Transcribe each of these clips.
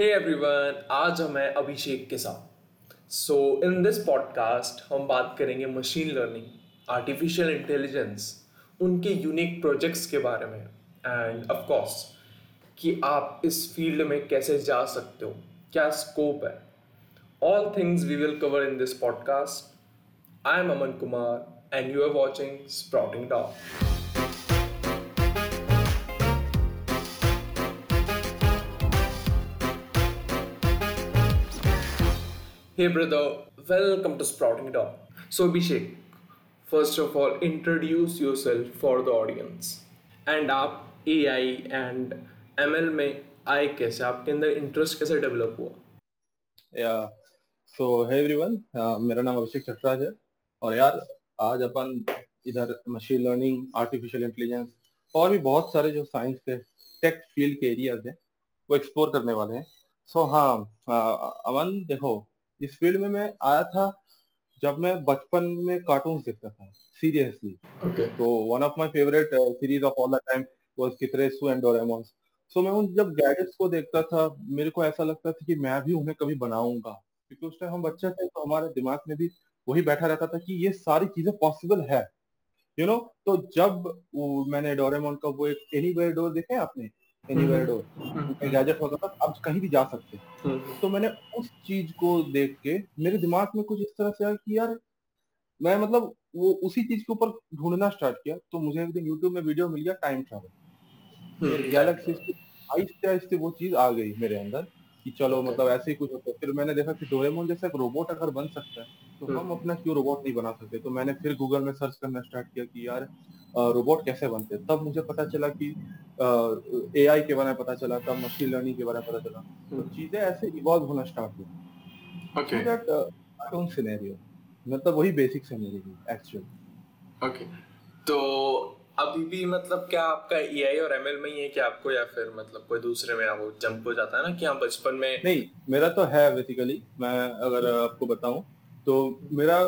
Hey everyone आज हम हैं अभिषेक के साथ। सो इन दिस पॉडकास्ट हम बात करेंगे मशीन लर्निंग आर्टिफिशियल इंटेलिजेंस उनके यूनिक प्रोजेक्ट्स के बारे में। एंड ऑफ़ कोर्स कि आप इस फ़ील्ड में कैसे जा सकते हो, क्या स्कोप है। All things we will cover in this podcast I am Aman Kumar and you are watching sprouting dog Hey brother, welcome to Sprouting Dog. So Abhishek, first of all, introduce yourself for the audience. And आप AI and ML में आए कैसे? आपके अंदर interest कैसे develop हुआ? या सो hey everyone मेरा नाम अभिषेक चटराज है। और यार आज अपन इधर मशीन लर्निंग आर्टिफिशियल इंटेलिजेंस और भी बहुत सारे जो साइंस के टेक फ़ील्ड के एरियाज़ हैं वो एक्सप्लोर करने वाले हैं। So, हाँ अमन देखो इस फ़ील्ड में मैं आया था जब मैं बचपन में कार्टून देखता था सीरियसली तो one of my favourite series of all the time was Kiteretsu and Doraemon so मैं उन जब गैजेट्स को देखता था मेरे को ऐसा लगता था कि मैं भी उन्हें कभी बनाऊँगा। क्योंकि उस टाइम हम बच्चे थे तो हमारे दिमाग में भी वही बैठा रहता था कि ये सारी चीज़ें पॉसिबल है। You you know know? तो जब मैंने डोरेमोन का वो एक एनी डोर देखे आपने? एनीवेयर डोर गैजेट होता था आप कहीं भी जा सकते। हम्म। तो मैंने उस चीज़ को देख के मेरे दिमाग में कुछ इस तरह से आया कि यार मैं मतलब वो उसी चीज़ के ऊपर ढूंढना स्टार्ट किया तो मुझे एक दिन यूट्यूब में वीडियो मिल गया टाइम ट्रैवल गैलेक्सी आहिस्ते आहिस्ते वो चीज़ आ गई मेरे अंदर कि चलो मतलब ऐसे ही कुछ होता है। फिर मैंने देखा कि डोरेमोन जैसा एक रोबोट अगर बन सकता है तो हम्म। हम अपना क्यों रोबोट नहीं बना सकते? तो मैंने फिर गूगल में सर्च करना स्टार्ट किया कि यार रोबोट कैसे बनते हैं? तब मुझे पता चला कि ए आई के बारे में पता चला तब मशीन लर्निंग के बारे में पता चला। तो हम्म। चीज़ें ऐसे इवॉल्व होना स्टार्ट हुई। कार्टून सिनेरियो मतलब वही बेसिक सिनेरियो एक्चुअली ओके तो अभी भी मतलब क्या आपका ए आई और एमएल में ही है कि आपको या फिर मतलब कोई दूसरे में वो जंप हो जाता है ना कि हाँ बचपन में नहीं मेरा तो है बेसिकली मैं अगर आपको बताऊँ तो मेरा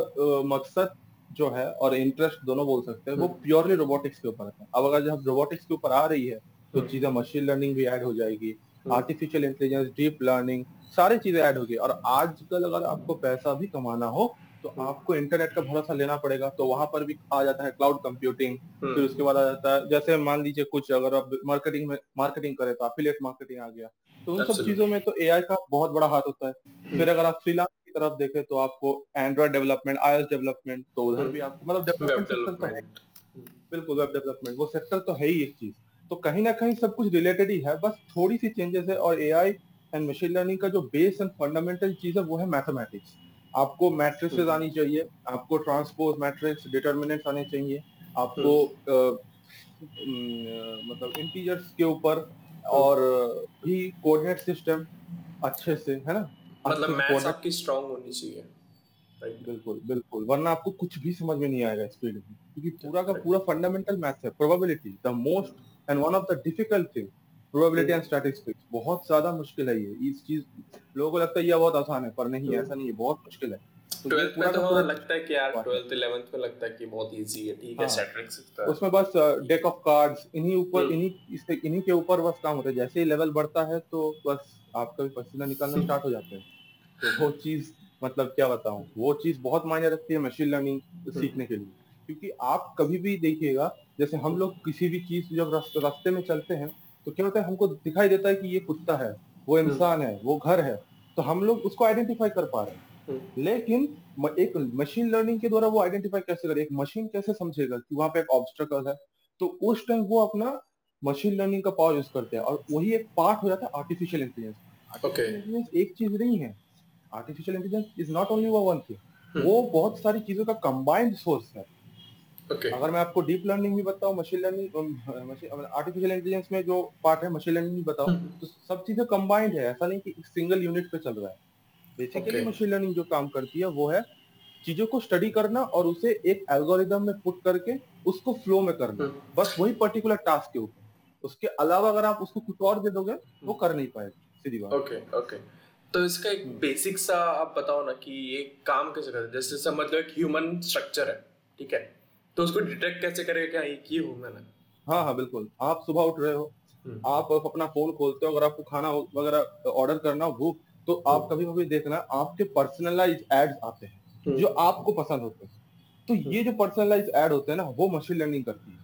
मकसद जो है और इंटरेस्ट दोनों बोल सकते हैं वो प्योरली हम्म। रोबोटिक्स के ऊपर है। अब अगर जब रोबोटिक्स के ऊपर आ रही है तो हम्म। चीज़ें मशीन लर्निंग भी ऐड हो जाएगी आर्टिफिशियल इंटेलिजेंस डीप लर्निंग सारी चीज़ें ऐड होगी। और आजकल अगर आपको पैसा भी कमाना हो तो हम्म। आपको इंटरनेट का भरोसा लेना पड़ेगा। तो वहाँ पर भी आ जाता है क्लाउड कंप्यूटिंग फिर उसके बाद आ जाता है जैसे मान लीजिए कुछ अगर आप मार्केटिंग में मार्केटिंग करें तो अफिलिएट मार्केटिंग आ गया। तो उन सब चीज़ों में तो एआई का बहुत बड़ा हाथ होता है। फिर अगर आप फ्रीलांस की तरफ़ देखें तो आपको एंड्रॉइड डेवलपमेंट आईएस डेवलपमेंट तो उधर भी आपको मतलब डेवलपमेंट तो है। बिल्कुल वेब डेवलपमेंट वो सेक्टर तो है ही एक चीज़। तो कहीं ना कहीं सब कुछ रिलेटेड ही है बस थोड़ी सी चेंजेस है और एआई एंड मशीन लर्निंग का जो बेस एंड फंडामेंटल चीज़ है वो है मैथमेटिक्स आपको मैट्रिक्सेस हम्म। आनी चाहिए आपको ट्रांसपोज मैट्रिक्स डिटर्मिनेंट्स आने चाहिए आपको हम्म। मतलब इंटीजर्स के ऊपर और भी कोऑर्डिनेट सिस्टम अच्छे से है ना? मतलब मैथ्स आपकी स्ट्रांग होनी चाहिए बिल्कुल बिल्कुल वरना आपको कुछ भी समझ में नहीं आएगा इस फ़ील्ड में क्योंकि पूरा का पूरा फंडामेंटल मैथ्स है probability the most and one of the difficult thing probability and statistics बहुत ज़्यादा मुश्किल है ये इस चीज़ लोगों को लगता है ये बहुत आसान है पर नहीं. ऐसा नहीं है बहुत मुश्किल है ट्वेल्थ तो में तो पूरा लगता है कि यार ट्वेल्थ इलेवेंथ में लगता है कि बहुत इजी है ठीक है स्टैटिस्टिक्स हाँ। उसमें बस डेक ऑफ़ कार्ड्स इन्हीं ऊपर hmm. इन्हीं इन्हीं के ऊपर बस काम होता है जैसे ही लेवल बढ़ता है तो बस आपका भी पसीना निकलना स्टार्ट हो जाते हैं तो वो चीज़ मतलब क्या बताऊँ वो चीज़ बहुत मायने रखती है मशीन लर्निंग सीखने के लिए क्योंकि आप कभी भी देखिएगा जैसे हम लोग किसी भी चीज़ जब रास्ते में चलते हैं तो क्या होता है हमको दिखाई देता है कि ये कुत्ता है वो। इंसान है वो घर है तो हम लोग उसको आइडेंटिफाई कर पा रहे हैं हम्म। लेकिन एक मशीन लर्निंग के द्वारा वो आइडेंटिफाई कैसे करे एक मशीन कैसे समझेगा कि वहाँ पे एक ऑब्स्टकल है तो उस टाइम वो अपना मशीन लर्निंग का पावर यूज़ करते हैं और वही एक पार्ट हो जाता है आर्टिफिशियल इंटेलिजेंस इंटेलिजेंस एक चीज़ नहीं है। Artificial intelligence is not only one thing वो बहुत सारी चीज़ों का कंबाइंड सोर्स है। Okay. अगर मैं आपको डीप लर्निंग भी बताऊँ मशीन लर्निंग आर्टिफिशियल इंटेलिजेंस में जो पार्ट है मशीन लर्निंग भी बताऊँ हम्म। तो सब चीज़ें कंबाइंड है। ऐसा नहीं कि सिंगल यूनिट पे चल रहा है। बेसिकली मशीन लर्निंग जो काम करती है वो है चीज़ों को स्टडी करना और उसे एक एल्गोरिदम में पुट करके उसको फ्लो में करना। हम्म। बस वही पर्टिकुलर टास्क के ऊपर। उसके अलावा अगर आप उसको कुछ और दे दोगे वो कर नहीं पाएगा सीधी बात। Okay okay. तो इसका एक बेसिक सा आप बताओ ना कि ये काम कैसे करते जैसे समझ लो एक ह्यूमन स्ट्रक्चर है ठीक है? तो उसको डिटेक्ट कैसे करेगा क्या ये की हूँ हाँ हाँ बिल्कुल। आप सुबह उठ रहे हो हम्म। आप अपना फ़ोन खोलते हो अगर आपको खाना वगैरह ऑर्डर करना हो भूख तो आप कभी कभी देखना आपके पर्सनलाइज एड्स आते हैं जो आपको पसंद होते हैं। तो ये जो पर्सनलाइज एड होते हैं ना वो मशीन लर्निंग करती है।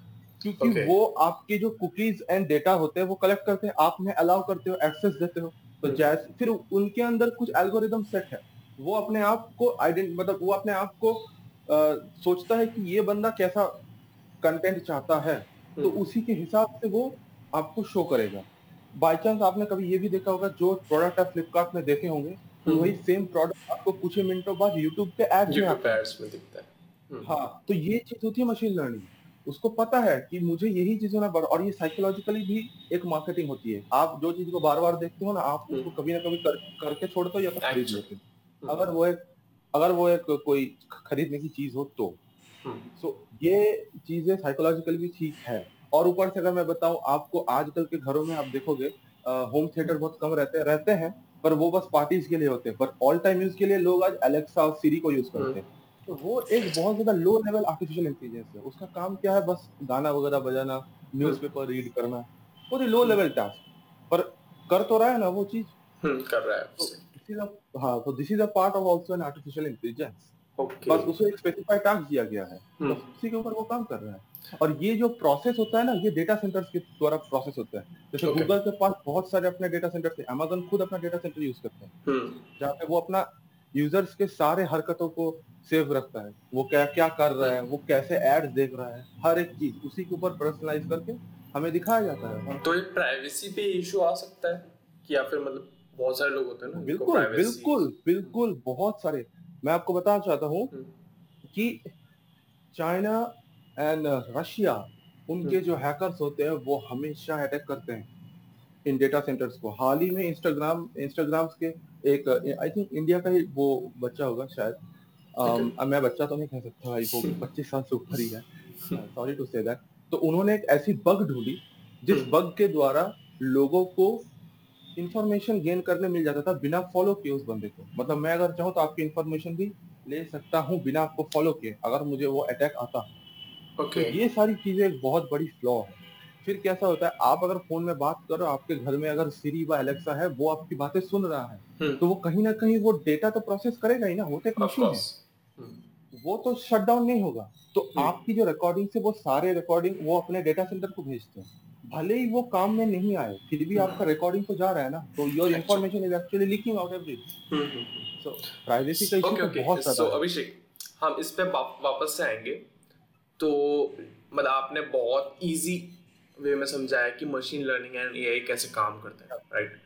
क्योंकि okay. वो आपके जो कुकीज एंड डेटा होते हैं वो कलेक्ट करते हैं। आप में अलाउ करते हो एक्सेस देते हो। तो हम्म। जैसे फिर उनके अंदर कुछ एल्गोरिदम सेट है। वो अपने आप को आइडेंट मतलब वो अपने आप को आ, सोचता है कि ये बंदा कैसा कंटेंट चाहता है। तो हम्म। उसी के हिसाब से वो आपको शो करेगा। बाई चांस आपने कभी ये भी देखा होगा जो प्रोडक्ट आप फ्लिपकार्ट में देखे होंगे तो हम्म। वही सेम प्रोडक्ट आपको कुछ ही मिनटों बाद यूट्यूब पे एड में दिखता है। हाँ तो ये चीज़ होती है मशीन लर्निंग उसको पता है कि मुझे यही चीज़ होना और ये साइकोलॉजिकली भी एक मार्केटिंग होती है। आप जो चीज़ को बार बार देखते हो ना आप उसको हम्म। कभी ना कभी कर, करके छोड़ दो या तो खरीद लेते हो। अगर वो एक अगर वो एक कोई खरीदने की चीज़ हो तो। सो हम्म। ये चीज़ें साइकोलॉजिकली भी ठीक है। और ऊपर से अगर मैं बताऊँ आपको आजकल के घरों में आप देखोगे होम थिएटर बहुत कम रहते रहते हैं पर वो बस पार्टीज़ के लिए होते हैं। पर ऑल टाइम यूज़ के लिए लोग आज एलेक्सा और सीरी को यूज़ करते हैं। तो वो एक बहुत ज़्यादा लो लेवल आर्टिफिशियल इंटेलिजेंस है। उसका काम क्या है? बस गाना वगैरह बजाना न्यूज़पेपर रीड करना वो लो लेवल टास्क पर कर तो रहा है ना वो चीज़? हम्म, कर रहा है। तो हाँ तो this is a part of also an artificial intelligence बस उसे एक स्पेसिफाइड टास्क दिया गया है। तो उसी के ऊपर वो काम कर रहा है। और ये जो प्रोसेस होता है ना ये डेटा सेंटर्स के द्वारा प्रोसेस होता है। जैसे गूगल के पास बहुत सारे अपने डेटा सेंटर अमेजन खुद अपना डेटा सेंटर यूज़ करते हैं। हम्म। जहाँ पे वो अपना यूज़र्स के सारे हरकतों को सेव रखता है। वो क्या क्या कर रहा है वो कैसे एड्स देख रहा है हर एक चीज़ उसी के ऊपर पर्सनलाइज करके हमें दिखाया जाता है। तो ये प्राइवेसी पे इशू आ सकता है? कि या फिर मतलब बहुत सारे लोग होते हैं ना बिल्कुल बिल्कुल बिल्कुल बहुत सारे। मैं आपको बताना चाहता हूँ हम्म। कि चाइना एंड रशिया उनके हम्म। जो हैकर्स होते हैं वो हमेशा अटैक करते हैं। इन डेटा सेंटर्स को। हाल ही में इंस्टाग्राम इंस्टाग्राम के एक आई थिंक इंडिया का ही वो बच्चा होगा शायद। Um, मैं बच्चा तो नहीं कह सकता भाई वो पच्चीस साल से ऊपर ही है। सॉरी टू से दैट तो उन्होंने एक ऐसी बग ढूंढी जिस बग हम्म। के द्वारा लोगों को इंफॉर्मेशन गेन करने मिल जाता था बिना फॉलो किए उस बंदे को। मतलब मैं अगर चाहूँ तो आपकी इन्फॉर्मेशन भी ले सकता हूँ बिना आपको फॉलो किए अगर मुझे वो अटैक आता। Okay. तो ये सारी चीज़ें एक बहुत बड़ी फ्लॉ है। फिर कैसा होता है आप अगर फ़ोन में बात करो आपके घर में अगर सीरी व एलेक्सा है वो आपकी बातें सुन रहा है hmm. तो वो कहीं ना कहीं वो डेटा तो प्रोसेस करेगा ही ना वो तो एक मशीन है। hmm. वो तो शट डाउन नहीं होगा। तो hmm. आपकी जो रिकॉर्डिंग से वो सारे रिकॉर्डिंग वो अपने डेटा सेंटर को भेजते हैं। भले ही वो काम में नहीं आए फिर भी आपका रिकॉर्डिंग तो जा रहा है ना तो your information is actually leaking out every so privacy का इशू तो बहुत ज़्यादा अभिषेक हम इस पे वापस से आएँगे। तो मतलब आपने बहुत इजी वे में समझाया कि मशीन लर्निंग एंड एआई कैसे काम करते हैं राइट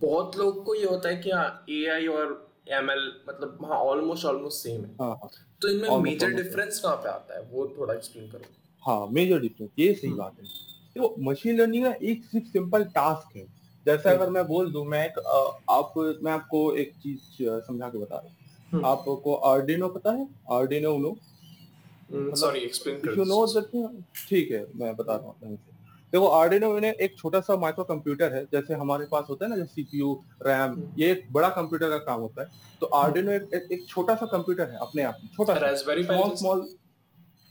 बहुत लोग को ये होता है कि हाँ एआई और एमएल मतलब हाँ ऑलमोस्ट ऑलमोस्ट सेम है। हाँ, हाँ। तो इनमें मेजर डिफरेंस कहाँ पे आता है? वो थोड़ा एक्सप्लेन करो। हाँ मेजर डिफरेंस ये सही हम्म। बात है। तो मशीन लर्निंग ना एक सिर्फ़ सिंपल टास्क है। जैसे हम्म। अगर मैं बोल दूँ मैं एक आप मैं आपको एक चीज़ समझा के बता रहा हूँ। हम्म। आपको आर्डिनो पता है? आर्डिनो उनो सॉरी एक्सप्लेन कर यू नो दैट ठीक है मैं बता रहा हूँ देखो आर्डिनो में एक छोटा सा माइक्रो कंप्यूटर है जैसे हमारे पास होता है ना जैसे सीपीयू रैम ये एक बड़ा कंप्यूटर का काम होता है। तो आर्डिनो एक, एक, एक छोटा सा कंप्यूटर है अपने आप में छोटा पाई स्मॉल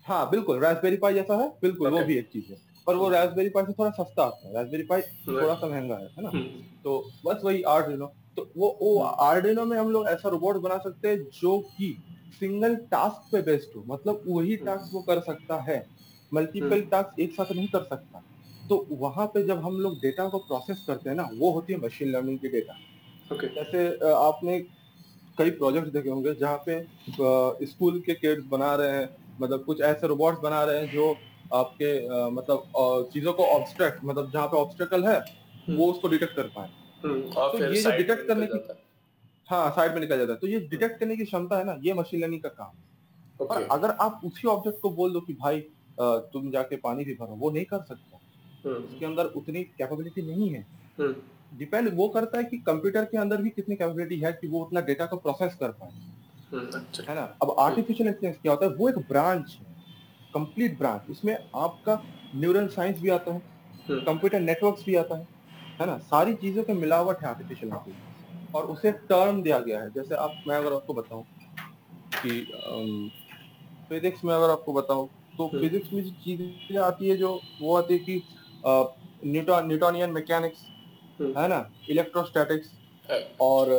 हाँ बिल्कुल रास्पबेरी पाई जैसा है बिल्कुल वो भी एक चीज़ है। पर वो रास्पबेरी पाई से थोड़ा सस्ता आता है रास्पबेरी पाई थोड़ा सा महँगा है है ना। तो बस वही आर्डिनो तो वो वो आर्डिनो में हम लोग ऐसा रोबोट बना सकते हैं जो कि सिंगल टास्क पे बेस्ड हो मतलब वही टास्क वो कर सकता है मल्टीपल टास्क हम्म। एक साथ नहीं कर सकता तो वहाँ पे जब हम लोग डेटा को प्रोसेस करते हैं ना वो होती है मशीन लर्निंग की डेटा okay. जैसे आपने कई प्रोजेक्ट देखे होंगे जहाँ पे स्कूल के किड्स बना रहे हैं मतलब कुछ ऐसे रोबोट्स बना रहे हैं जो आपके आ, मतलब चीज़ों को ऑब्स्ट्रक्ट मतलब जहाँ पे ऑब्स्टेकल है हम्म। वो उसको डिटेक्ट कर पाए हम्म, तो ये जो डिटेक्ट करने की हाँ साइड में निकल जाता है। तो ये डिटेक्ट करने की क्षमता है ना ये मशीन लर्निंग का काम okay. और अगर आप उसी ऑब्जेक्ट को बोल दो कि भाई तुम जाके पानी भी भरो वो नहीं कर सकता। हम्म। उसके अंदर उतनी कैपेबिलिटी नहीं है। डिपेंड हम्म। वो करता है कि कंप्यूटर के अंदर भी कितनी कैपेबिलिटी है कि वो उतना डेटा को प्रोसेस कर पाए। हम्म, अच्छा। है ना? अब आर्टिफिशियल इंटेलिजेंस क्या होता है? वो एक ब्रांच है। कंप्लीट ब्रांच इसमें आपका न्यूरल साइंस भी आता है। कंप्यूटर नेटवर्क्स भी आता है। है ना? सारी चीज़ों का मिलावट है आर्टिफिशियल इंटेलिजेंस और उसे टर्म दिया गया है। जैसे आप मैं अगर आपको बताऊँ कि फिजिक्स में अगर आपको बताऊँ तो फिजिक्स हम्म। में जो चीज़ें आती है जो वो आती है कि न्यूटन न्यूटोनियन मैकेनिक्स हम्म। है ना? इलेक्ट्रोस्टैटिक्स और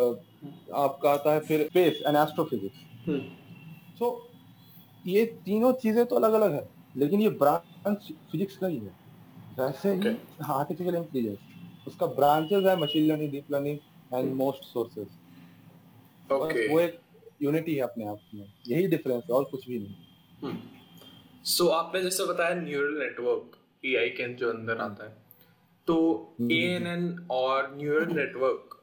आपका आता है फिर स्पेस एंड एस्ट्रोफिजिक्स सो ये तीनों चीज़ें तो अलग अलग है लेकिन ये ब्रांच फिजिक्स का ही है। वैसे ही आर्टिफिशियल इंटेलिजेंस उसका ब्रांचेस है machine learning deep learning and Hmm. Most sources okay वो एक यूनिटी है अपने आप में। यही डिफरेंस है और कुछ भी नहीं। सो आपने जैसे बताया न्यूरल नेटवर्क एआई के जो अंदर आता है तो हम्म। एएनएन और न्यूरल नेटवर्क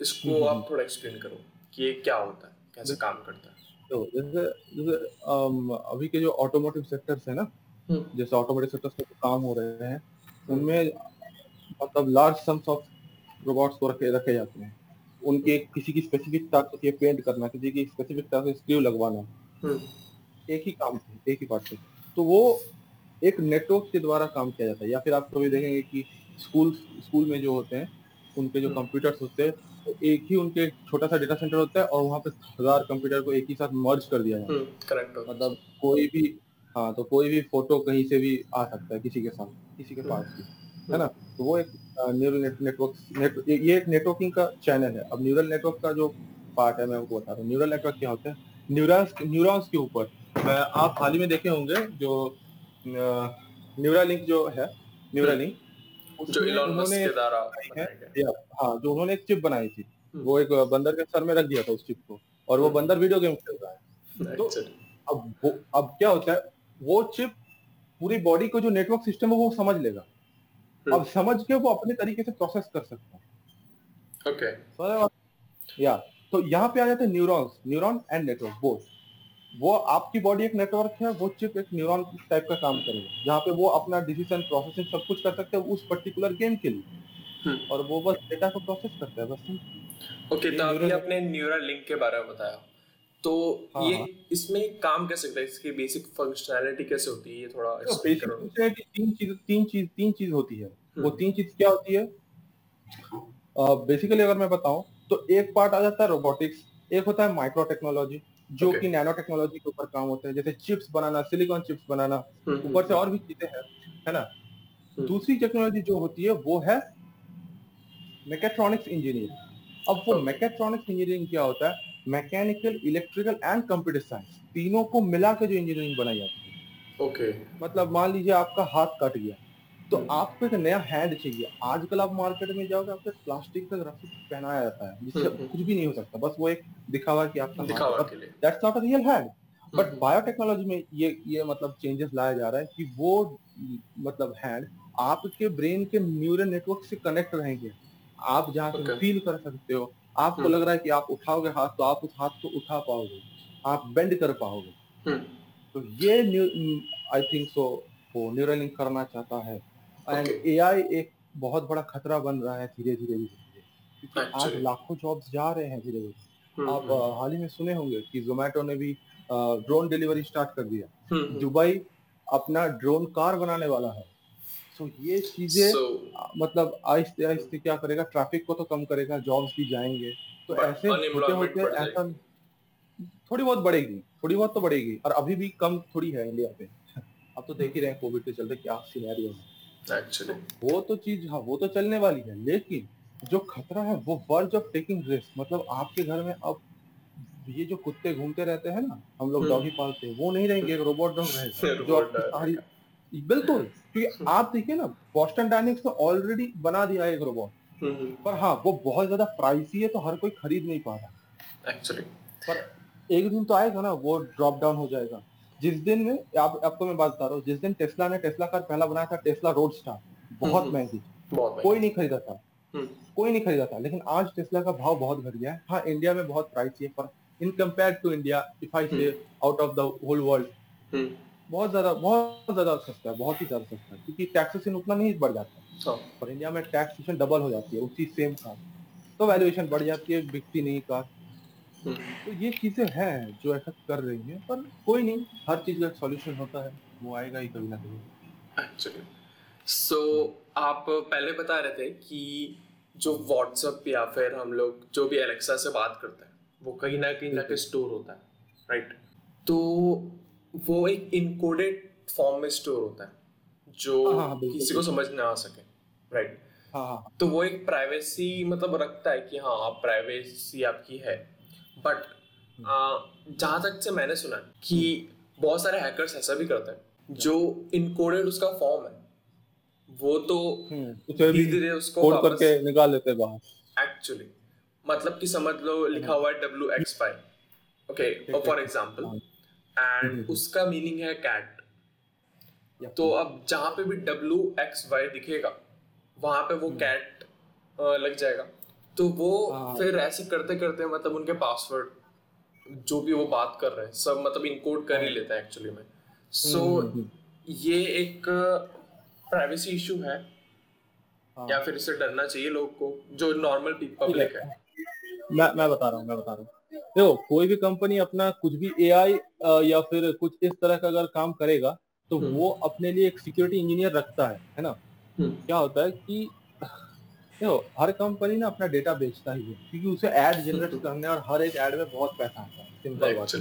इसको हम्म। आप थोड़ा एक्सप्लेन करो कि ये क्या होता है कैसे काम करता है। तो जैसे जैसे अभी के जो ऑटोमोटिव सेक्टर्स है ना हम्म, जैसे ऑटोमोटिव सेक्टर्स में काम हो रहे हैं उनमें मतलब लार्ज सम्स ऑफ़ रोबोट्स को रखे रखे जाते हैं। उनके किसी की स्पेसिफिक टास्क होती है पेंट करना किसी की स्पेसिफिक टास्क स्क्रू लगवाना। हम्म, एक ही काम थे एक ही पार्ट से। तो वो एक नेटवर्क के द्वारा काम किया जाता है। या फिर आप कभी देखेंगे कि स्कूल स्कूल में जो होते हैं उनके जो हम्म। कंप्यूटर्स होते हैं तो एक ही उनके छोटा सा डेटा सेंटर होता है और वहाँ पे हज़ार कंप्यूटर को एक ही साथ मर्ज कर दिया जाता है। हम्म, करेक्ट है मतलब कोई भी हाँ तो कोई भी फ़ोटो कहीं से भी आ सकता है किसी के साथ किसी के पास भी। है ना? तो वो एक न्यूरल नेटवर्क नेट, ये एक नेटवर्किंग का चैनल है। अब न्यूरल नेटवर्क का जो पार्ट है मैं आपको बता रहा हूँ। न्यूरल नेटवर्क क्या होता है? न्यूरॉन्स न्यूरॉन्स के ऊपर। आप हाल ही में देखे होंगे जो न्यूरा लिंक जो है न्यूरा लिंक जो इलॉन मस्क के द्वारा है, जो उन्होंने एक चिप बनाई थी। हम्म। वो एक बंदर के सर में रख दिया था उस चिप को। और वो हम्म। बंदर वीडियो गेम खेल रहा है। तो- अब वो अब क्या होता है? वो चिप पूरी बॉडी को जो नेटवर्क सिस्टम है वो समझ लेगा। अब समझ के वो अपने तरीके से प्रोसेस कर सकता है। Okay, रहे या तो यहाँ पे आ जाते हैं neurons neuron and network both वो आपकी बॉडी एक नेटवर्क है वो चिप एक न्यूरॉन टाइप का काम करेगा जहाँ पे वो अपना डिसीज़न प्रोसेसिंग सब कुछ कर सकते हैं उस पर्टिकुलर गेम के लिए। हम्म। और वो बस डेटा को प्रोसेस करता है बस। ओके ये तो आपने अपने न्यूरल लिंक के बारे में बताया। तो हाँ, ये हाँ। इसमें काम कैसे करता है इसकी बेसिक फंक्शनैलिटी कैसे होती है ये थोड़ा तो एक्सप्लेन करो तीन चीज़ तीन चीज़ तीन चीज़ होती है वो हम्म, तीन चीज़ क्या होती है बेसिकली अगर मैं बताऊँ तो एक पार्ट आ जाता है रोबोटिक्स एक होता है माइक्रो टेक्नोलॉजी जो Okay. कि नैनो टेक्नोलॉजी के ऊपर काम होता है जैसे चिप्स बनाना सिलिकॉन चिप्स बनाना हम्म, ऊपर से और भी चीज़ें हैं है ना हम्म। दूसरी टेक्नोलॉजी जो होती है वो है मैकेट्रॉनिक्स इंजीनियरिंग अब वो. मैकेट्रॉनिक्स इंजीनियरिंग क्या होता है mechanical electrical and computer science तीनों को मिला के जो इंजीनियरिंग बनाई जाती है। ओके मतलब मान लीजिए आपका हाथ कट गया तो हम्म। आपको एक नया हैंड चाहिए। आजकल आप मार्केट में जाओगे आपको प्लास्टिक का ग्राफिक पहनाया जाता है जिससे हम्म। कुछ भी नहीं हो सकता बस वो एक दिखावा कि आपका दिखावा के लिए। That's not a real hand but biotechnology में ये ये मतलब चेंजेस लाया जा रहा है कि वो मतलब हैंड आपके ब्रेन के न्यूरल नेटवर्क से कनेक्ट रहेंगे। आप जहाँ से Okay. फील कर सकते हो आपको हम्म। लग रहा है कि आप उठाओगे हाथ तो आप उस हाथ को उठा पाओगे आप बेंड कर पाओगे। हम्म, तो ये आई थिंक सो वो न्यूरलिंक करना चाहता है। एंड ए आई एक बहुत बड़ा खतरा बन रहा है धीरे धीरे धीरे धीरे आज लाखों जॉब्स जा रहे हैं धीरे धीरे हम्म, आप हाल ही में सुने होंगे कि जोमेटो ने भी ड्रोन डिलीवरी स्टार्ट कर दिया। दुबई अपना ड्रोन कार बनाने वाला है। सो ये चीज़ें So, मतलब आहिस्ते आहिस्ते क्या करेगा ट्रैफ़िक को तो कम करेगा जॉब्स भी जाएँगे। तो ऐसे होते होते ऐसा थोड़ी बहुत बढ़ेगी थोड़ी बहुत तो बढ़ेगी और अभी भी कम थोड़ी है इंडिया पे। अब तो देख ही रहे हैं कोविड के चलते क्या सिनेरियो है। Actually, वो तो चीज़ हाँ वो तो चलने वाली है लेकिन जो खतरा है वो वर्ज ऑफ़ टेकिंग रिस्क मतलब आपके घर में अब ये जो कुत्ते घूमते रहते हैं ना हम लोग हम्म। डॉगी पालते हैं वो नहीं रहेंगे एक रोबोट डॉग रहेगा। जो सारी बिल्कुल क्योंकि आप देखिए ना बॉस्टन डायनिक्स ने ऑलरेडी बना दिया है एक रोबोट पर हाँ वो बहुत ज़्यादा प्राइसी है तो हर कोई खरीद नहीं पा रहा। Actually, पर एक दिन तो आएगा ना वो ड्रॉप डाउन हो जाएगा। जिस दिन में आप आपको मैं बात बता रहा हूँ जिस दिन टेस्ला ने टेस्ला कार पहला बनाया था टेस्ला रोड स्टार बहुत। महँगी। कोई नहीं खरीदा था। हम्म, कोई नहीं खरीदा था। लेकिन आज टेस्ला का भाव बहुत घट गया है। हाँ इंडिया में बहुत प्राइस है पर in compare to India if I say out of the whole world बहुत ज़्यादा बहुत ज़्यादा सस्ता है बहुत ही ज़्यादा सस्ता है क्योंकि टैक्सेशन उतना नहीं बढ़ जाता हाँ, पर इंडिया में टैक्सेशन डबल हो जाती है उसी सेम कार तो वैल्यूएशन बढ़ जाती है बिकती नहीं कार हम्म, तो ये चीज़ें हैं जो इफ़ेक्ट कर रही हैं पर कोई नहीं हर चीज़ का सॉल्यूशन होता है वो आएगा ही कभी ना कभी। Actually. So, आप पहले बता रहे थे कि जो व्हाट्सएप या फिर हम लोग जो भी एलेक्सा से बात करते हैं वो कहीं ना कहीं जाके स्टोर होता है राइट तो वो एक इनकोडेड फॉर्म में स्टोर होता है जो हाँ, हाँ, किसी को समझ ना आ सके राइट हाँ हाँ तो वो एक प्राइवेसी मतलब रखता है कि हाँ आप प्राइवेसी आपकी है। बट जहाँ तक से मैंने सुना कि बहुत सारे हैकर्स ऐसा भी करते हैं जो इनकोडेड उसका फॉर्म है वो तो हम्म, धीरे धीरे उसको कोड करके निकाल लेते हैं बाहर। एक्चुअली मतलब कि समझ लो लिखा हुआ है W X five okay for example. And उसका मीनिंग है कैट तो अब जहाँ पे भी डब्ल्यू एक्स वाई दिखेगा वहाँ पे वो कैट लग जाएगा। तो वो हाँ। फिर ऐसे करते करते मतलब उनके पासवर्ड जो भी वो बात कर रहे हैं सब मतलब इनकोड कर ही लेते हैं एक्चुअली में। सो हम्म, हम्म, ये एक प्राइवेसी इशू है। हाँ। या फिर इससे डरना चाहिए लोग को जो नॉर्मल पब्लिक है। मैं मैं बता रहा हूँ मैं बता रहा हूँ। देखो कोई भी कंपनी अपना कुछ भी एआई या फिर कुछ इस तरह का अगर काम करेगा तो हम्म। वो अपने लिए एक सिक्योरिटी इंजीनियर रखता है है ना? हम्म, क्या होता है कि देखो हर कंपनी ना अपना डेटा बेचता ही है क्योंकि उसे एड जनरेट करने और हर एक एड में बहुत पैसा आता है सिंपल बात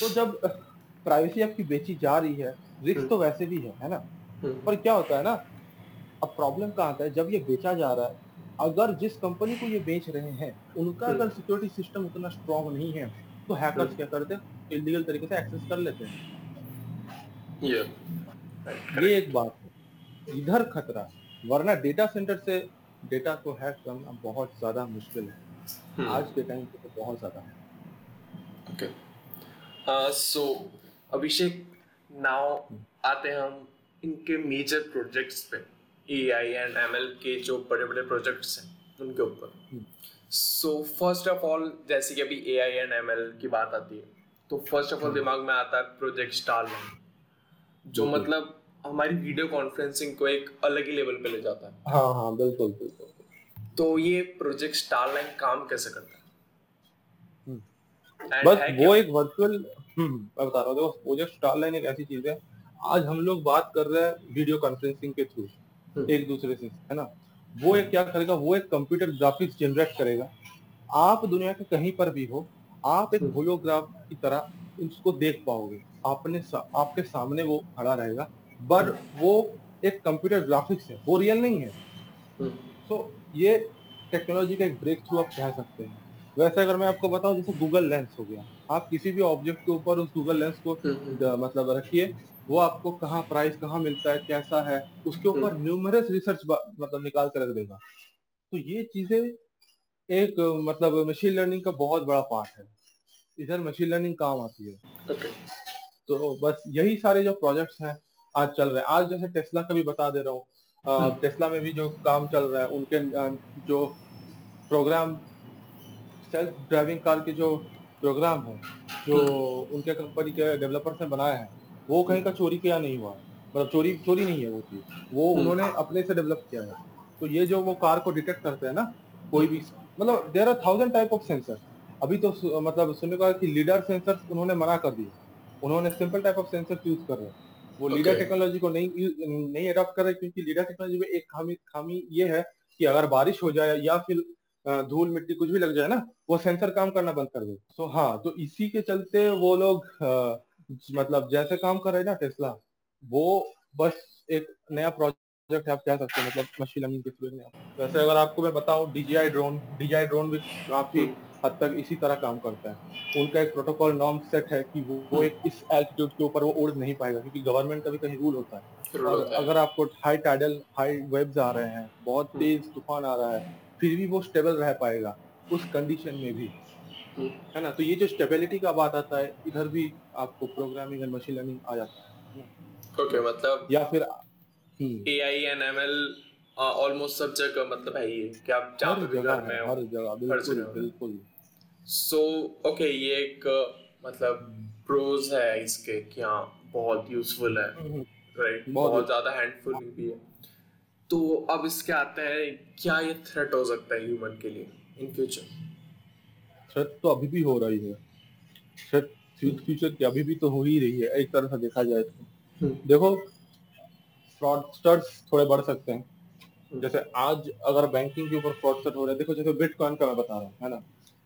तो जब प्राइवेसी आपकी बेची जा रही है रिस्क हम्म। तो वैसे भी है है ना? पर क्या होता है ना अब प्रॉब्लम कहाँ आता है? जब ये बेचा जा रहा है अगर जिस कंपनी को ये बेच रहे हैं उनका हम्म। अगर सिक्योरिटी सिस्टम उतना स्ट्रांग नहीं है तो हैकर्स हम्म। क्या करते हैं? इलीगल तरीके से एक्सेस कर लेते हैं। ये ये एक बात है। इधर खतरा वरना डेटा सेंटर से डेटा को हैक करना बहुत ज़्यादा मुश्किल है। आज के टाइम पे तो बहुत ज़्यादा है। ओके सो अभिषेक नाउ आते हैं हम इनके मेजर प्रोजेक्ट्स पे। A I and M L के जो बड़े बड़े प्रोजेक्ट्स हैं उनके ऊपर हम्म। सो फ़र्स्ट ऑफ़ ऑल जैसे कि अभी A I and M L की बात आती है तो फ़र्स्ट ऑफ़ ऑल हम्म। दिमाग में आता है प्रोजेक्ट स्टार जो। मतलब हमारी वीडियो कॉन्फ्रेंसिंग को एक अलग ही लेवल पे ले जाता है हाँ हाँ बिल्कुल बिल्कुल तो ये प्रोजेक्ट स्टारलाइन काम कैसे करता है हम्म। बस वो एक वर्चुअल मैं बता रहा हूँ देखो प्रोजेक्ट स्टारलाइन एक ऐसी चीज़ है आज हम लोग बात कर रहे हैं वीडियो कॉन्फ्रेंसिंग के थ्रू हम्म। एक दूसरे से है ना? वो एक क्या करेगा वो एक कंप्यूटर ग्राफिक्स जनरेट करेगा। आप दुनिया के कहीं पर भी हो आप एक हम्म। होलोग्राफ की तरह उसको देख पाओगे। आपने सा, आपके सामने वो खड़ा रहेगा बट वो एक कंप्यूटर ग्राफिक्स है वो रियल नहीं है। हम्म, तो ये टेक्नोलॉजी का एक ब्रेक थ्रू आप कह सकते हैं। वैसे अगर मैं आपको बताऊँ जैसे गूगल लेंस हो गया। आप किसी भी ऑब्जेक्ट के ऊपर उस गूगल लेंस को हम्म, मतलब रखिए वो आपको कहाँ प्राइस कहाँ मिलता है कैसा है उसके ऊपर न्यूमरस रिसर्च मतलब निकाल कर रख देगा। तो ये चीज़ें एक मतलब मशीन लर्निंग का बहुत बड़ा पार्ट है। इधर मशीन लर्निंग काम आती है। तो बस यही सारे जो प्रोजेक्ट्स हैं आज चल रहे हैं। आज जैसे टेस्ला का भी बता दे रहा हूँ। हम्म। टेस्ला में भी जो काम चल रहा है उनके जो प्रोग्राम सेल्फ ड्राइविंग कार के जो प्रोग्राम है जो उनके कंपनी के डेवलपर्स ने बनाया है वो कहीं का चोरी किया नहीं हुआ। मतलब चोरी चोरी नहीं है वो चीज़। वो हम्म। उन्होंने अपने से डेवलप किया है। तो ये जो वो कार को डिटेक्ट करते हैं ना कोई भी मतलब there are thousand type of sensor अभी तो मतलब सुनने को कि लीडर सेंसर उन्होंने मना कर दिए। उन्होंने simple type of sensor use कर रहे हैं। वो लीडर Okay. टेक्नोलॉजी को नहीं नहीं अडॉप्ट कर रहे क्योंकि लीडर टेक्नोलॉजी में एक खामी खामी ये है कि अगर बारिश हो जाए या फिर धूल मिट्टी कुछ भी लग जाए ना वो सेंसर काम करना बंद कर दे। सो हाँ तो इसी के चलते वो लोग मतलब जैसे काम कर रहे हैं ना टेस्ला वो बस एक नया प्रोजेक्ट है आप कह सकते हैं मतलब मशीन लर्निंग के थ्रू वैसे अगर आपको मैं बताऊँ डीजीआई ड्रोन डीजीआई ड्रोन भी काफ़ी हद तक इसी तरह काम करता है उनका एक प्रोटोकॉल नॉर्म सेट है कि वो, वो एक इस एल्टीट्यूड के ऊपर वो उड़ नहीं पाएगा क्योंकि गवर्नमेंट का भी कहीं रूल होता है और अगर आपको हाई टाइडल हाई वेव्स आ रहे हैं बहुत हम्म। तेज तूफ़ान आ रहा है फिर भी वो स्टेबल रह पाएगा उस कंडीशन में भी। है ना? तो ये जो स्टेबिलिटी का बात आता है इधर भी आपको प्रोग्रामिंग एंड मशीन लर्निंग आ जाता है। ओके मतलब या फिर हम्म, A I and M L almost सब जगह मतलब है ही कि आप जहाँ पे भी जगह में हर जगह बिल्कुल बिल्कुल। सो ओके ये एक uh, मतलब प्रोज है इसके कि हाँ बहुत यूजफुल है हम्म, राइट बहुत बहुत ज़्यादा हैंडफुल भी है। तो अब इसके आते हैं क्या ये थ्रेट हो सकता है ह्यूमन के लिए इन फ्यूचर थ्रेट तो अभी भी हो रही है। थ्रेट फ्यूचर की अभी भी तो हो ही रही है एक तरह से देखा जाए तो। देखो फ्रॉडस्टर्स थोड़े बढ़ सकते हैं। जैसे आज अगर बैंकिंग के ऊपर फ्रॉडस्टर हो रहे हैं देखो जैसे बिटकॉइन का मैं बता रहा हूँ है ना?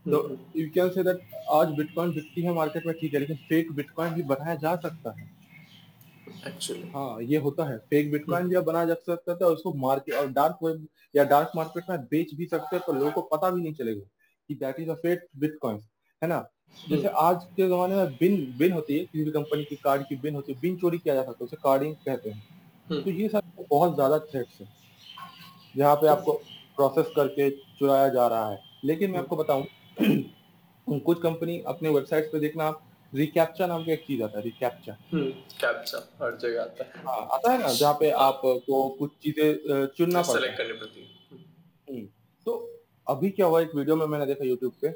तो यू कैन से दैट आज बिटकॉइन बिकती है मार्केट में ठीक है लेकिन फेक बिटकॉइन भी बनाया जा सकता है। एक्चुअली हाँ ये होता है। फेक बिटकॉइन भी आप बना जा सकता था उसको मार्केट और डार्क वेब या डार्क मार्केट में बेच भी सकते हैं तो लोगों को पता भी नहीं चलेगा। कि that is a fake bitcoin है ना? जैसे आज के जमाने में बिन बिन होती है किसी भी कंपनी की कार्ड की बिन होती है बिन चोरी किया जा सकता है उसे कार्डिंग कहते हैं। तो ये सब बहुत ज़्यादा थ्रेट्स है। जहाँ पे आपको प्रोसेस करके चुराया जा रहा है। लेकिन मैं आपको बताऊँ कुछ कंपनी अपने वेबसाइट पे देखना आप रिकैप्चा नाम का एक चीज़ आता है रिकैप्चा कैप्चा हर जगह आता है। हाँ आता है ना जहाँ पे आपको कुछ चीज़ें चुनना पड़ता है। अभी क्या हुआ एक वीडियो में मैंने देखा यूट्यूब पे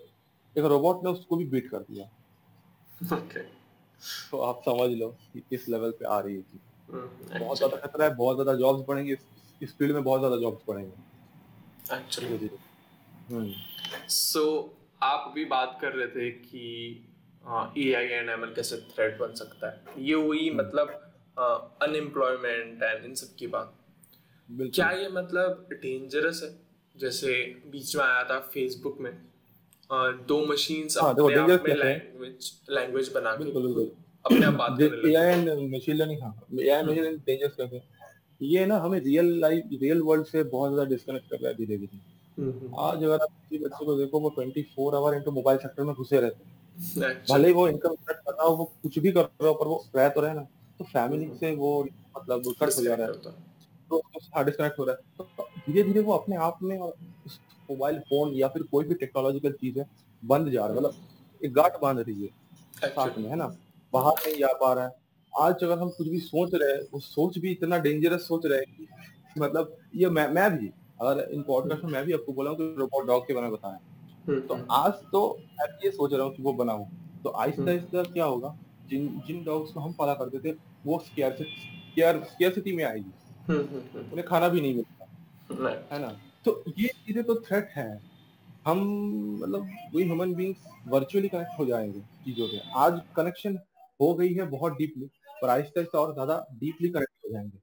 एक रोबोट ने उसको भी बीट कर दिया। ओके तो आप समझ लो कि किस लेवल पे आ रही है चीज़ हम्म, बहुत ज़्यादा खतरा है बहुत ज़्यादा जॉब्स बढ़ेंगे इस, फ़ील्ड में बहुत ज़्यादा जॉब्स बढ़ेंगे। एक्चुअली हम्म सो आप भी बात कर रहे थे कि A I and M L कैसे थ्रेट बन सकता है। ये हुई हम्म। मतलब अनएम्प्लॉयमेंट एंड इन सब की बात। क्या ये मतलब डेंजरस है? जैसे बीच में आया था फेसबुक में। दो मशीन्स हाँ, अपने आप में लैंग्वेज लैंग्वेज बना के अपने आप बात करने लगे एआई एंड मशीन लर्निंग हाँ। एआई मशीन लर्निंग डेंजरस कैसे ये ना हमें रियल लाइफ रियल वर्ल्ड से बहुत ज़्यादा डिस्कनेक्ट कर रहा है धीरे धीरे आज अगर आप किसी बच्चे को देखो वो 24 आवर इनटू मोबाइल सेक्टर में घुसे रहते हैं। भले ही वो इनकम हो वो कुछ भी कर रहा हो पर वो रह तो रहे ना। तो फैमिली से वो मतलब कट हो जा रहा है। है। तो उसका डिस्कनेक्ट हो रहा है। तो धीरे धीरे वो अपने आप में मोबाइल फ़ोन या फिर कोई भी टेक्नोलॉजिकल चीज़ है बंद जा रहा है। मतलब एक गांठ बाँध रही है साथ में है ना? बाहर नहीं जा पा रहा है। आज अगर हम कुछ भी सोच रहे हैं वो सोच भी इतना डेंजरस सोच रहे हैं कि मतलब ये मैं मैं भी अगर इन पॉडकास्ट में मैं भी आपको बोला हूँ कि रोबोट डॉग के बारे में बताया हम्म, तो हम्म, आज तो मैं ये सोच रहा हूँ कि वो बनाऊँ। तो आहिस्ता हम्म। आहिस्ता क्या होगा? जिन जिन डॉग्स को हम पाला करते थे वो स्केयर स्केयरसिटी में आएगी। हम्म, हम्म, हम्म, उन्हें खाना भी नहीं मिलता। है ना? तो ये चीज़ें तो थ्रेट है। हम मतलब we human beings virtually connect हो जाएँगे चीज़ों से आज कनेक्शन हो गई है बहुत डीपली पर आहिस्ता आहिस्ता और ज़्यादा डीपली कनेक्ट हो जाएँगे।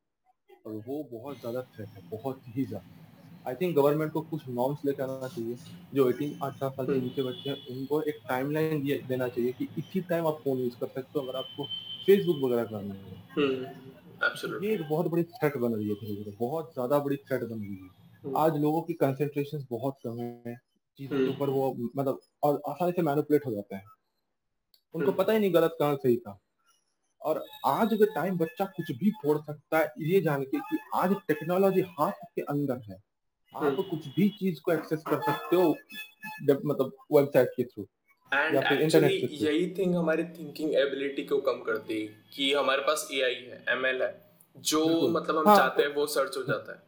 और वो बहुत ज़्यादा थ्रेट है बहुत ही ज़्यादा। आई थिंक गवर्नमेंट को कुछ नॉर्म्स लेकर आना चाहिए। जो 18 18 साल के नीचे बच्चे हैं उनको एक टाइमलाइन देना चाहिए कि इसी टाइम आप फ़ोन यूज़ कर सकते हो अगर आपको फेसबुक वगैरह करना है। हम्म, absolutely. ये एक बहुत बड़ी थ्रेट बन रही है धीरे धीरे बहुत ज़्यादा बड़ी थ्रेट बन रही है हम्म, आज लोगों की कंसेंट्रेशन बहुत कम है चीज़ों के हम्म। ऊपर वो मतलब और आसानी से मैनिपुलेट हो जाते हैं उनको हम्म। पता ही नहीं गलत कहाँ सही था और आज के टाइम बच्चा कुछ भी फोड़ सकता है ये जान के कि आज टेक्नोलॉजी हाथ के अंदर है आप। कुछ भी चीज़ को एक्सेस कर सकते हो मतलब वेबसाइट के थ्रू एंड एक्चुअली यही थिंग हमारी थिंकिंग एबिलिटी को कम करती है कि हमारे पास एआई है एमएल है जो मतलब हम हाँ, चाहते हैं वो सर्च हो जाता है।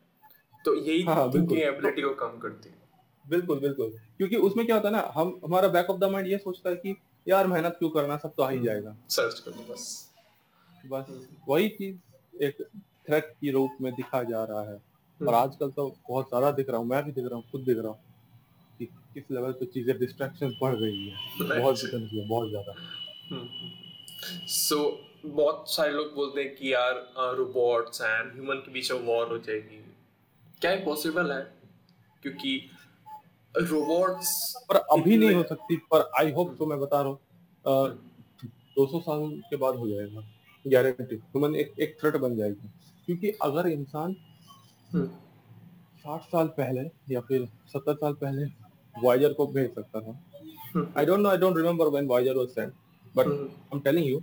तो यही हाँ, हाँ, थिंकिंग एबिलिटी को कम करती है। बिल्कुल बिल्कुल। क्योंकि उसमें क्या होता है ना हम हमारा बैक ऑफ़ द माइंड ये सोचता है कि यार मेहनत क्यों करना सब तो आ ही जाएगा। सर्च कर लो बस। बस हम्म। वही चीज़ एक थ्रेट की रूप में दिखा जा रहा है। और हम्म। आजकल तो बहुत सारा दिख रहा हूँ मैं भी दिख रहा हूँ खुद दिख रहा हूँ। किस लेवल पे चीज़ें डिस्ट्रैक्शन बढ़ रही है? बहुत। है बहुत ज़्यादा। सो बहुत सारे लोग बोलते हैं कि यार रोबोट्स एंड ह्यूमन के बीच में वॉर हो जाएगी। क्या ये पॉसिबल है? क्योंकि रोबोट्स पर अभी नहीं हो सकती पर आई होप तो मैं बता रहा हूँ दो सौ साल के बाद हो जाएगा गारंटी ह्यूमन एक एक थ्रेट बन जाएगी। क्योंकि अगर इंसान हम्म, साठ साल पहले या फिर सत्तर साल पहले वाइजर को भेज सकता था। I don't know I don't remember when wiser was sent but hmm, I am telling you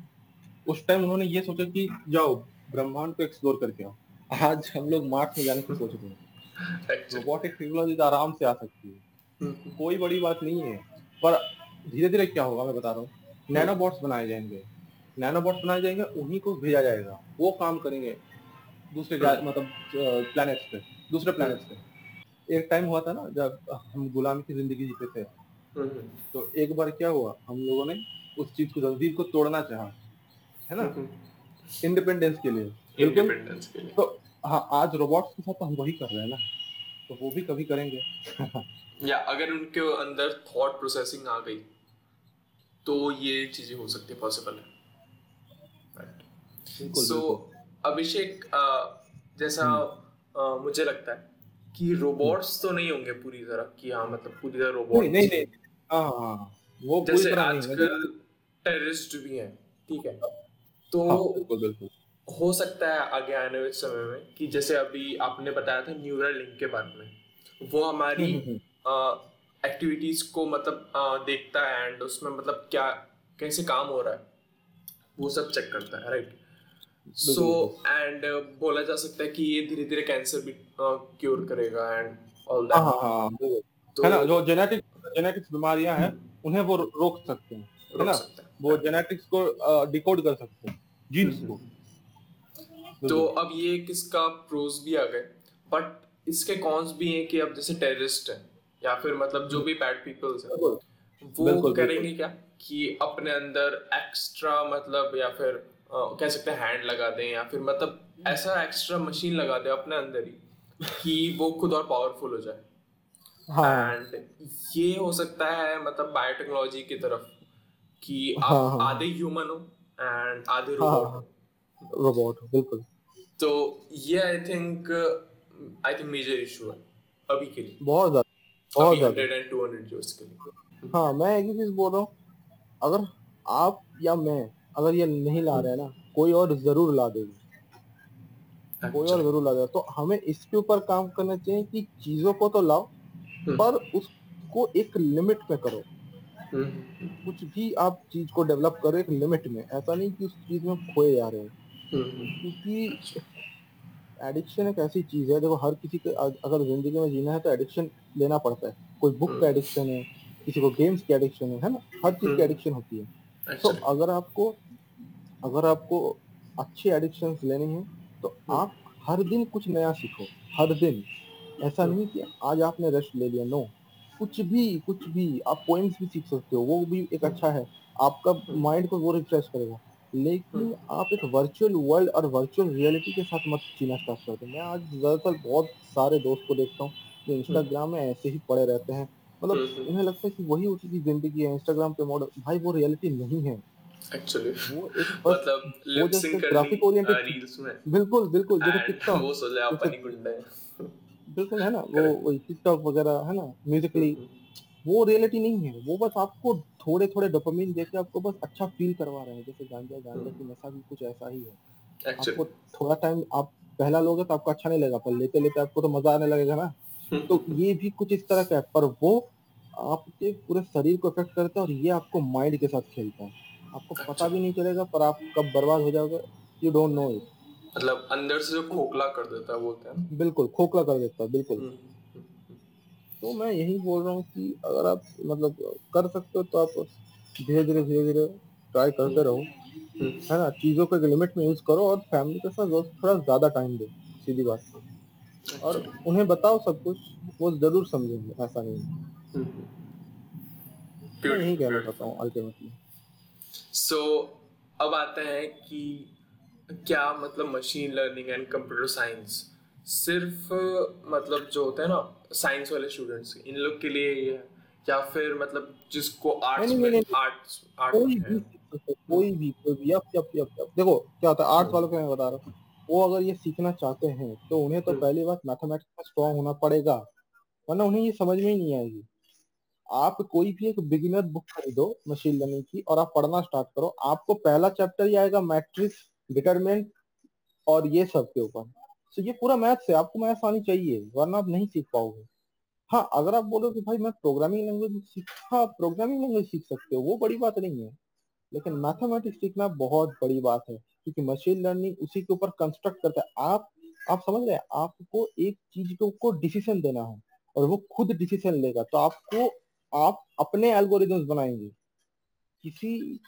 उस टाइम उन्होंने ये सोचा कि जाओ ब्रह्मांड को एक्सप्लोर करके आओ। आज हम लोग मार्स में जाने की सोच रहे हैं। रोबोटिक टेक्नोलॉजी तो आराम से आ सकती है। हम्म, कोई बड़ी बात नहीं है। पर धीरे धीरे क्या होगा मैं बता रहा हूँ। नैनोबॉट्स बनाए जाएँगे। नैनोबॉट्स बनाए जाएँगे उन्हीं को भेजा जाएगा। वो काम करेंगे दूसरे मतलब प्लैनेट्स पे दूसरे प्लैनेट्स पे। एक टाइम हुआ था ना जब हम गुलामी की ज़िंदगी जीते थे। हम्म, तो एक बार क्या हुआ हम लोगों ने उस चीज़ को जंजीर को तोड़ना चाहा है ना? हम्म, इंडिपेंडेंस के लिए। इंडिपेंडेंस के लिए। तो हाँ आज रोबोट्स के साथ तो हम वही कर रहे हैं ना। तो वो भी कभी करेंगे। या अगर उनके अंदर थॉट प्रोसेसिंग आ गई तो ये चीज़ें हो सकती है पॉसिबल है। सो अभिषेक जैसा मुझे लगता है कि रोबोट्स तो नहीं होंगे पूरी तरह कि हाँ मतलब पूरी तरह रोबोट नहीं नहीं। हाँ हाँ हाँ, वो जैसे आजकल टेररिस्ट भी हैं ठीक है? तो हाँ हो सकता है आगे आने वाले समय में कि जैसे अभी आपने बताया था न्यूरल लिंक के बारे में वो हमारी एक्टिविटीज़ को मतलब आ, देखता है एंड उसमें मतलब क्या कैसे काम हो रहा है वो सब चेक करता है राइट सो एंड बोला जा सकता है कि ये धीरे धीरे कैंसर भी क्योर करेगा एंड ऑल दैट हाँ हाँ तो है ना? जो जेनेटिक जेनेटिक्स बीमारियाँ हैं उन्हें वो रोक सकते हैं है ना? वो जेनेटिक्स को डिकोड कर सकते हैं जीन्स को। तो अब ये किसका प्रोज भी आ गए बट इसके कॉन्स भी हैं कि अब जैसे टेररिस्ट है या फिर मतलब जो भी बैड पीपल्स है वो करेंगे क्या कि अपने अंदर एक्स्ट्रा मतलब या फिर कह सकते हैं हैंड लगा दें या फिर मतलब ऐसा एक्स्ट्रा मशीन लगा दें अपने अंदर ही कि वो खुद और पावरफुल हो जाए। हाँ. एंड ये हो सकता है मतलब बायोटेक्नोलॉजी की तरफ़ कि आप हाँ, हाँ. आधे ह्यूमन हो एंड आधे रोबोट हाँ, रोबोट बिल्कुल। तो ये I think I think major issue है अभी के लिए। बहुत ज़्यादा बहुत ज़्यादा। 100 एंड 200 जो इसके लिए। हाँ मैं एक ही चीज़ बोल रहा हूँ। अगर आप या मैं अगर ये नहीं ला रहे हैं ना कोई और ज़रूर ला देगा। अच्छा। कोई और ज़रूर ला देगा। तो हमें इसके ऊपर काम करना चाहिए कि चीज़ों को तो लाओ हम्म। पर उसको एक लिमिट में करो। हम्म। कुछ भी आप चीज़ को डेवलप करो एक लिमिट में। ऐसा नहीं कि उस चीज़ में खोए जा रहे हैं। हम्म। क्योंकि एडिक्शन एक ऐसी चीज़ है देखो हर किसी के अगर ज़िंदगी में जीना है तो एडिक्शन लेना पड़ता है। कोई बुक का एडिक्शन है किसी को गेम्स की एडिक्शन है है ना? हर चीज़ की एडिक्शन होती है। तो। अगर आपको अगर आपको अच्छी एडिक्शन लेनी है तो आप हर दिन कुछ नया सीखो हर दिन। ऐसा नहीं कि आज आपने रेस्ट ले लिया नो कुछ भी कुछ भी आप पोइम्स भी सीख सकते हो वो भी एक अच्छा है। आपका माइंड को वो रिफ्रेश करेगा। लेकिन आप एक वर्चुअल वर्ल्ड और वर्चुअल रियलिटी के साथ मत जीना स्टार्ट करते मैं आज ज़्यादातर बहुत सारे दोस्त को देखता हूँ जो इंस्टाग्राम में ऐसे ही पड़े रहते हैं। मतलब उन्हें लगता है कि वही उसी की ज़िंदगी है इंस्टाग्राम पे मॉडल भाई वो रियलिटी नहीं है। एक्चुअली वो एक मतलब वो जैसे ग्राफिक ओरिएंटेड रील्स में। बिल्कुल बिल्कुल जैसे टिकटॉक वो सोच ले आप गुंडा है। बिल्कुल है ना? वो वही टिकटॉक वगैरह है ना? म्यूजिकली वो रियलिटी नहीं है। वो बस आपको थोड़े थोड़े डोपामिन देके आपको बस अच्छा फील करवा रहे हैं। जैसे गांजा गांजा की नशा भी कुछ ऐसा ही है। आपको थोड़ा टाइम आप पहला लोगे तो आपको अच्छा नहीं लगेगा पर लेते लेते आपको तो मज़ा आने लगेगा ना। तो ये भी कुछ इस तरह का है। पर वो आपके पूरे शरीर को इफ़ेक्ट करता है और ये आपको माइंड के साथ खेलता है। आपको पता अच्छा। भी नहीं चलेगा पर आप कब बर्बाद हो जाओगे यू डोंट नो इट मतलब अंदर से जो खोखला कर देता है बोलते हैं बिल्कुल खोखला कर देता है बिल्कुल। हम्म, हम्म, हम्म, तो मैं यही बोल रहा हूँ कि अगर आप मतलब कर सकते हो तो आप धीरे धीरे धीरे धीरे ट्राई करते रहो है ना? चीज़ों को एक लिमिट में यूज़ करो और फैमिली के साथ थोड़ा ज़्यादा टाइम दो सीधी बात। और अच्छा। उन्हें बताओ सब कुछ वो ज़रूर समझेंगे ऐसा नहीं यही कहना चाहता हूँ अल्टीमेटली सो अब आते हैं कि क्या मतलब machine learning and computer science सिर्फ़ मतलब जो होता है ना साइंस वाले स्टूडेंट्स इन लोग के लिए ये है? या फिर मतलब जिसको आर्ट्स में आर्ट्स आर्ट कोई भी कोई भी कोई भी। यप यप यप यप देखो क्या होता है आर्ट्स वालों को मैं बता रहा हूँ। वो अगर ये सीखना चाहते हैं तो उन्हें तो हम्म। पहली बात मैथमेटिक्स में स्ट्रांग होना पड़ेगा। वरना उन्हें ये समझ में ही नहीं आएगी। आप कोई भी एक बिगिनर बुक खरीदो मशीन लर्निंग की और आप पढ़ना स्टार्ट करो, आपको पहला चैप्टर ही आएगा मैट्रिक्स डिटरमेंट और ये सब के ऊपर। तो ये पूरा मैथ्स है, आपको मैथ्स आनी चाहिए, वरना आप नहीं सीख पाओगे। हाँ अगर आप बोलो कि भाई मैं प्रोग्रामिंग लैंग्वेज सीख प्रोग्रामिंग लैंग्वेज सीख सकते हो, वो बड़ी बात नहीं है। लेकिन मैथमेटिक्स सीखना बहुत बड़ी बात है, क्योंकि मशीन लर्निंग उसी के ऊपर कंस्ट्रक्ट करता है। आप आप समझ रहे हैं, आपको एक चीज़ को डिसीज़न देना है और वो खुद डिसीज़न लेगा। तो आपको आप अपने एल्गोरिदम्स बनाएँगे। किसी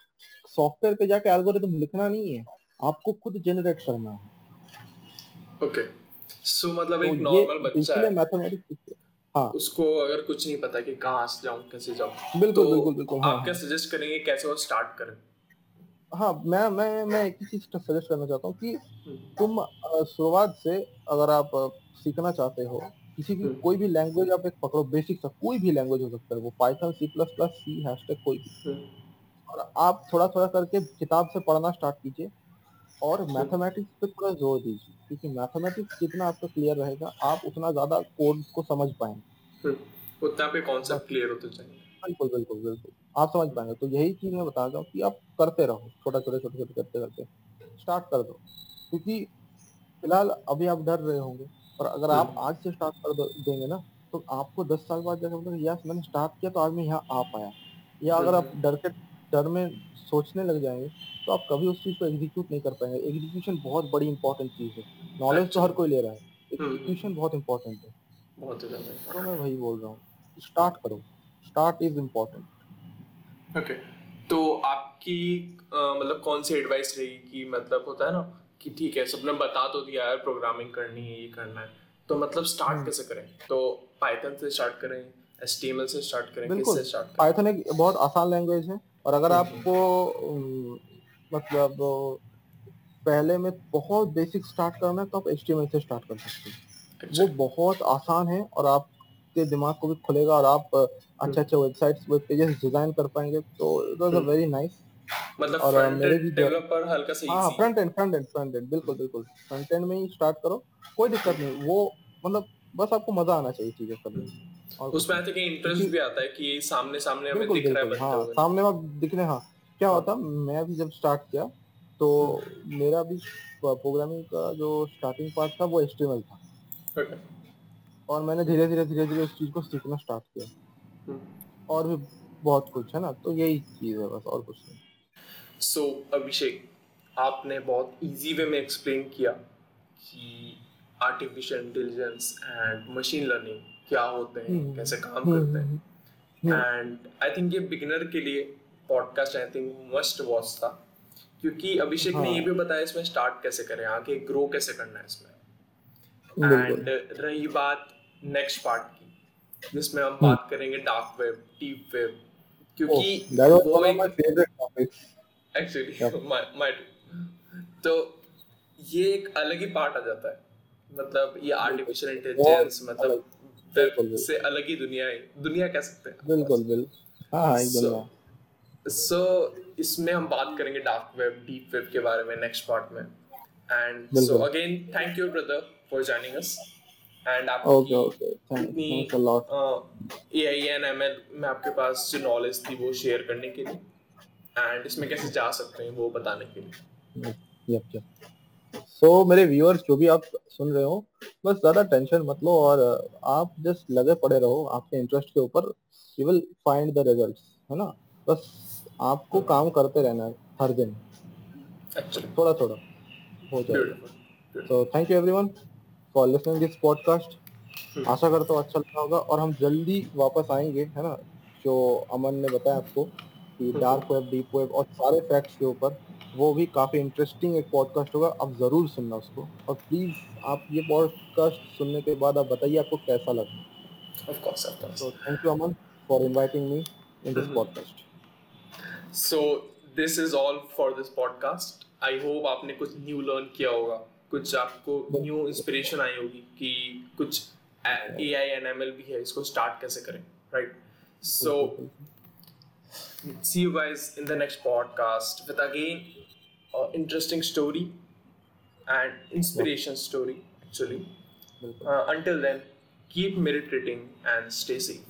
सॉफ्टवेयर पे जाके एल्गोरिदम लिखना नहीं है आपको खुद जनरेट करना है। ओके सो मतलब तो एक नॉर्मल बच्चा है। मैथमेटिक्स हाँ। उसको अगर कुछ नहीं पता कि कहाँ से जाऊँ कैसे जाऊँ बिल्कुल तो बिल्कुल बिल्कुल हाँ, आप क्या सजेस्ट करेंगे कैसे वो स्टार्ट करें? हाँ मैं मैं मैं एक चीज़ सजेस्ट करना चाहता हूँ कि हम्म। तुम शुरुआत से अगर आप सीखना चाहते हो किसी भी हम्म। कोई भी लैंग्वेज आप एक पकड़ो बेसिक सा कोई भी लैंग्वेज हो सकता है वो Python C plus plus C hashtag कोई भी। हम्म। और आप थोड़ा थोड़ा करके किताब से पढ़ना स्टार्ट कीजिए और मैथमेटिक्स पे थोड़ा ज़ोर दीजिए क्योंकि मैथमेटिक्स जितना आपका क्लियर रहेगा आप उतना ज़्यादा कोड को समझ पाएँगे। हम्म, उतना पे कॉन्सेप्ट क्लियर होते जाएँगे। बिल्कुल बिल्कुल बिल्कुल। आप समझ पाएँगे। तो यही चीज़ मैं बता रहा हूँ कि आप करते रहो छोटा छोटे छोटे छोटे करते करते स्टार्ट कर दो। क्योंकि फ़िलहाल अभी आप डर रहे होंगे। और अगर आप हम्म आज से स्टार्ट कर दो- देंगे ना तो आपको दस साल बाद जैसे मतलब यस मैंने स्टार्ट किया तो आज मैं यहाँ आ पाया। या अगर आप हम्म डर के डर में सोचने लग जाएँगे तो आप कभी उस चीज़ को एग्जीक्यूट नहीं कर पाएँगे। एग्जीक्यूशन बहुत बड़ी इंपॉर्टेंट चीज़ है। नॉलेज तो हर कोई ले रहा है। हम्म हम्म। एग्जीक्यूशन बहुत इंपॉर्टेंट है। बहुत तो मैं वही बोल रहा हूँ स्टार्ट करो। स्टार्ट इज़ इम्पोर्टेंट ओके तो आपकी अ, मतलब कौन सी एडवाइस रहेगी कि मतलब होता है ना कि ठीक है सबने बता तो दिया यार प्रोग्रामिंग करनी है ये करना है। तो मतलब स्टार्ट कैसे करें? तो पाइथन से स्टार्ट करें एचटीएमएल से स्टार्ट करें किससे स्टार्ट करें? पाइथन एक बहुत आसान लैंग्वेज है और अगर हम्म। आपको मतलब पहले में बहुत बेसिक स्टार्ट करना है तो आप एचटीएमएल से स्टार्ट कर सकते हैं। वो बहुत आसान है और आपके दिमाग को भी खुलेगा और आप अच्छे हम्म। अच्छे वेबसाइट्स वेब पेजेस डिज़ाइन कर पाएँगे। तो it was a hmm. Very nice मतलब फ्रंट एंड डेवलपर हल्का सा हाँ front end front end front end बिल्कुल बिल्कुल। फ्रंट एंड में ही स्टार्ट करो कोई दिक्कत नहीं। वो मतलब बस आपको मज़ा आना चाहिए चीज़ें करने में और उसमें नहीं आई थिंक इंटरेस्ट भी आता है कि सामने सामने हमें दिख रहा है हाँ सामने में दिखने हाँ। क्या हाँ। होता मैं भी जब स्टार्ट किया तो मेरा भी प्रोग्रामिंग का जो स्टार्टिंग पार्ट था वो एचटीएमएल था। और मैंने धीरे धीरे धीरे धीरे उस चीज़ को सीखना स्टार्ट किया। हम्म। और भी बहुत कुछ है ना? तो यही चीज़ है बस और कुछ नहीं। सो अभिषेक आपने बहुत इजी वे में एक्सप्लेन किया कि artificial intelligence and machine learning क्या होते हैं हम्म कैसे काम हम्म करते हैं। एंड आई थिंक ये बिगिनर के लिए podcast I think must watch था। क्योंकि अभिषेक ने ये हाँ। भी बताया इसमें स्टार्ट कैसे करें आगे ग्रो कैसे करना है इसमें। एंड रही बात नेक्स्ट पार्ट की जिसमें हम हम्म। बात करेंगे डार्क वेब डीप वेब क्योंकि वो एक एक्चुअली तो ये एक अलग ही पार्ट आ जाता है। मतलब ये आर्टिफिशियल इंटेलिजेंस मतलब बिल्कुल से अलग ही दुनिया है। दुनिया कह सकते हैं। बिल्कुल बिल्कुल। हाँ हाँ एक सो इसमें हम बात करेंगे डार्क वेब डीप वेब के बारे में नेक्स्ट पार्ट में। And so again thank you brother for joining us and आप okay okay thank thanks a lot A I N M L में आपके पास जो नॉलेज थी वो शेयर करने के लिए। एंड इसमें कैसे जा सकते हैं वो बताने के लिए। यप यप सो मेरे व्यूअर्स जो भी आप सुन रहे हो बस ज़्यादा टेंशन मत लो और आप जस्ट लगे पड़े रहो आपके इंटरेस्ट के ऊपर। You will find the results है ना? बस आपको काम करते रहना है हर दिन। एक्चुअली थोड़ा थोड़ा हो जाएगा तो thank you everyone for listening this podcast आशा करता हूँ अच्छा लगा होगा और हम जल्दी वापस आएँगे है ना? जो अमन ने बताया आपको। कि डार्क वेब डीप वेब और सारे फैक्ट्स के ऊपर वो भी काफ़ी इंटरेस्टिंग एक पॉडकास्ट होगा। आप ज़रूर सुनना उसको। और प्लीज़ आप ये पॉडकास्ट सुनने के बाद आप बताइए आपको कैसा लगा। ऑफ़ कोर्स ऑफ़ कोर्स तो thank you Aman for inviting me in this podcast so this is all for this podcast I hope आपने कुछ न्यू लर्न किया होगा। कुछ आपको न्यू इंस्पिरेशन आई होगी कि कुछ A I N M L भी है इसको स्टार्ट कैसे करें right so See you guys in the next podcast with again an interesting story and inspiration story actually. Uh, until then, keep meditating and stay safe.